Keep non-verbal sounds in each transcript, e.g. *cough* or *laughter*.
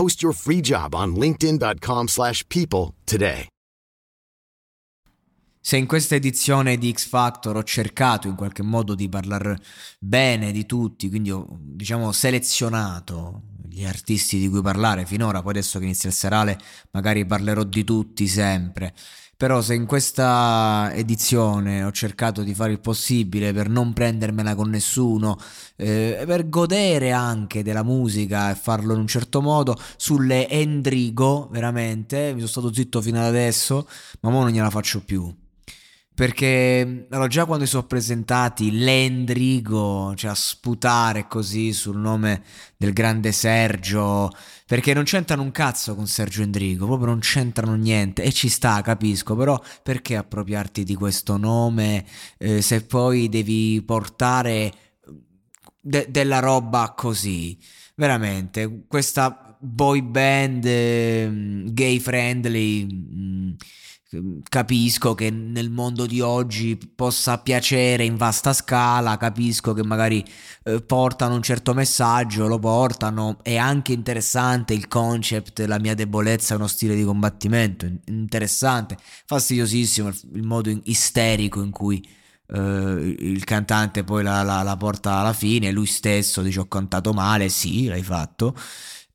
Post your free job on linkedin.com/people slash people today. Se in questa edizione di X Factor ho cercato in qualche modo di parlare bene di tutti, quindi ho diciamo selezionato gli artisti di cui parlare finora, poi adesso che inizia il serale magari parlerò di tutti sempre. Però se in questa edizione ho cercato di fare il possibile per non prendermela con nessuno, eh, per godere anche della musica e farlo in un certo modo, sulle Endrigo, veramente, mi sono stato zitto fino ad adesso, ma ora non gliela faccio più perché allora, già quando si sono presentati l'Endrigo, cioè a sputare così sul nome del grande Sergio, perché non c'entrano un cazzo con Sergio Endrigo, proprio non c'entrano niente e ci sta, capisco, però perché appropriarti di questo nome eh, se poi devi portare de- della roba così? Veramente, questa boy band eh, gay friendly... Mh, mm, capisco che nel mondo di oggi possa piacere in vasta scala, capisco che magari eh, portano un certo messaggio, lo portano, è anche interessante il concept, la mia debolezza è uno stile di combattimento, interessante, fastidiosissimo il, il modo in, isterico in cui eh, il cantante poi la, la, la, porta alla fine, lui stesso dice ho cantato male, sì, l'hai fatto.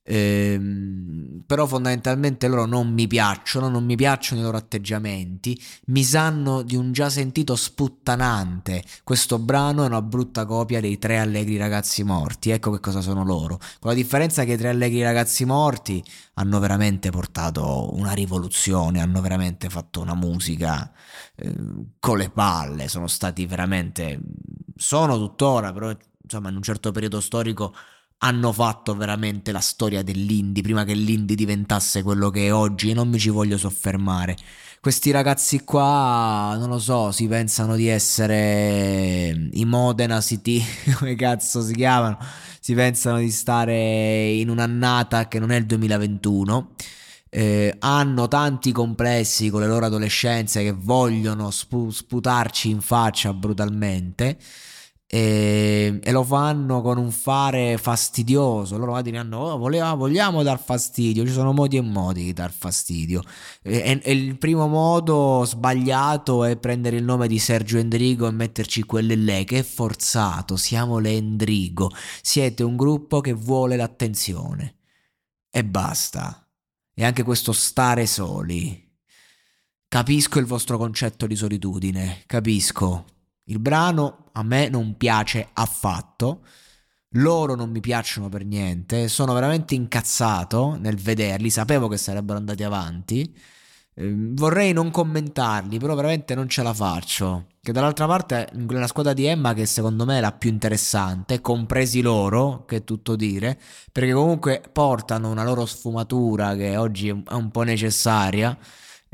Ehm, però fondamentalmente loro non mi piacciono, non mi piacciono i loro atteggiamenti, mi sanno di un già sentito sputtanante. Questo brano è una brutta copia dei Tre Allegri Ragazzi Morti, ecco che cosa sono loro. Con la differenza che i Tre Allegri Ragazzi Morti hanno veramente portato una rivoluzione, hanno veramente fatto una musica eh, con le palle, sono stati veramente... sono tuttora, però insomma in un certo periodo storico hanno fatto veramente la storia dell'indie prima che l'indie diventasse quello che è oggi e non mi ci voglio soffermare. Questi ragazzi qua, non lo so, si pensano di essere i Modena City, *laughs* come cazzo si chiamano, si pensano di stare in un'annata che non è il 2021. Eh, hanno tanti complessi con le loro adolescenze che vogliono spu- sputarci in faccia brutalmente e, e, lo fanno con un fare fastidioso. Loro diranno: oh, voleva, vogliamo dar fastidio. Ci sono modi e modi di dar fastidio. E, e, il primo modo sbagliato è prendere il nome di Sergio Endrigo e metterci quelle lei, che è forzato. Siamo le Endrigo. Siete un gruppo che vuole l'attenzione. E basta. E anche questo stare soli. Capisco il vostro concetto di solitudine, capisco, il brano a me non piace affatto. Loro non mi piacciono per niente. Sono veramente incazzato nel vederli. Sapevo che sarebbero andati avanti. Eh, vorrei non commentarli, però veramente non ce la faccio. Che dall'altra parte, nella squadra di Emma, che secondo me è la più interessante, compresi loro, che è tutto dire, perché comunque portano una loro sfumatura che oggi è un po' necessaria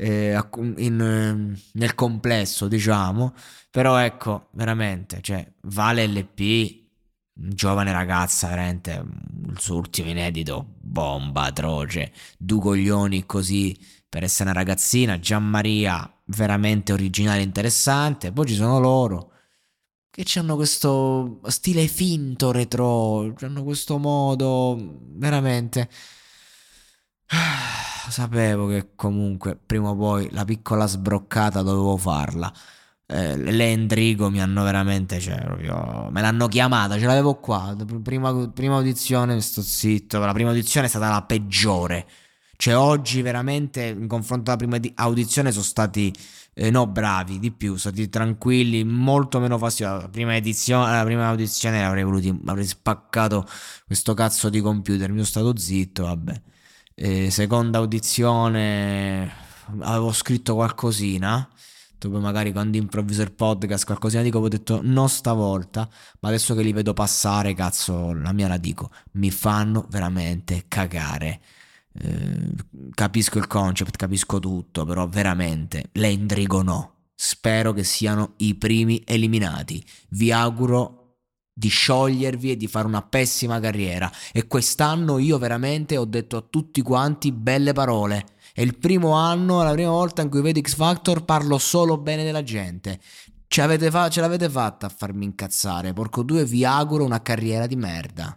eh, in, ehm, nel complesso, diciamo. Però ecco, veramente, cioè, Vale LP, giovane ragazza, veramente, il suo ultimo inedito, bomba atroce, due coglioni così per essere una ragazzina, Gianmaria veramente originale interessante, poi ci sono loro che hanno questo stile finto retro, hanno questo modo veramente... *sighs* Sapevo che comunque prima o poi la piccola sbroccata dovevo farla. Eh, le Endrigo mi hanno veramente, cioè, proprio, me l'hanno chiamata, ce l'avevo qua. Prima, prima audizione, sto zitto. La prima audizione è stata la peggiore. Cioè, oggi veramente, in confronto alla prima audizione, sono stati eh, no bravi di più, sono stati tranquilli, molto meno fastidiosi. La prima edizione, la prima audizione avrei voluto, avrei spaccato questo cazzo di computer, mi sono stato zitto, vabbè. Eh, seconda audizione avevo scritto qualcosina. Poi magari quando improvviso il podcast qualcosina dico, ho detto no stavolta, ma adesso che li vedo passare, cazzo, la mia la dico, mi fanno veramente cagare. Eh, capisco il concept, capisco tutto, però veramente l'Endrigo no. Spero che siano i primi eliminati. Vi auguro di sciogliervi e di fare una pessima carriera. E quest'anno io veramente ho detto a tutti quanti belle parole. È il primo anno, la prima volta in cui vedo X Factor, parlo solo bene della gente. Ce, fa- ce l'avete fatta a farmi incazzare. Porco due, vi auguro una carriera di merda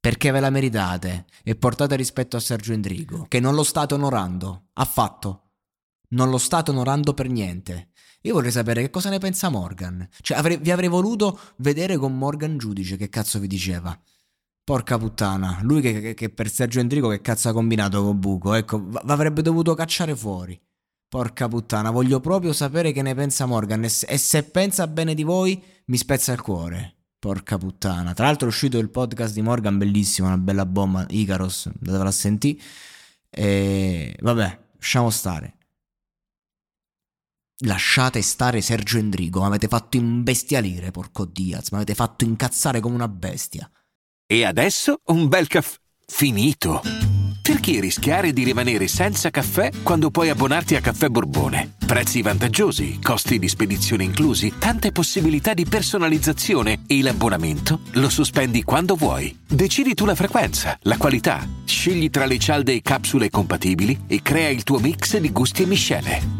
perché ve la meritate e portate rispetto a Sergio Endrigo, che non lo state onorando, affatto. Non lo state onorando per niente. Io vorrei sapere che cosa ne pensa Morgan. Cioè, avrei, vi avrei voluto vedere con Morgan giudice, che cazzo vi diceva. Porca puttana, lui che, che, che per Sergio Endrigo che cazzo ha combinato con Buco, ecco, v- avrebbe dovuto cacciare fuori. Porca puttana, voglio proprio sapere che ne pensa Morgan e se, e se pensa bene di voi mi spezza il cuore. Porca puttana. Tra l'altro è uscito il podcast di Morgan, bellissimo, una bella bomba, Icaros, andatevela a sentire. E vabbè, lasciamo stare. Lasciate stare Sergio Endrigo, mi avete fatto imbestialire, porco Diaz, mi avete fatto incazzare come una bestia. E adesso un bel caffè finito. Perché rischiare di rimanere senza caffè quando puoi abbonarti a Caffè Borbone? Prezzi vantaggiosi, costi di spedizione inclusi, tante possibilità di personalizzazione e l'abbonamento lo sospendi quando vuoi. Decidi tu la frequenza, la qualità, scegli tra le cialde e capsule compatibili e crea il tuo mix di gusti e miscele.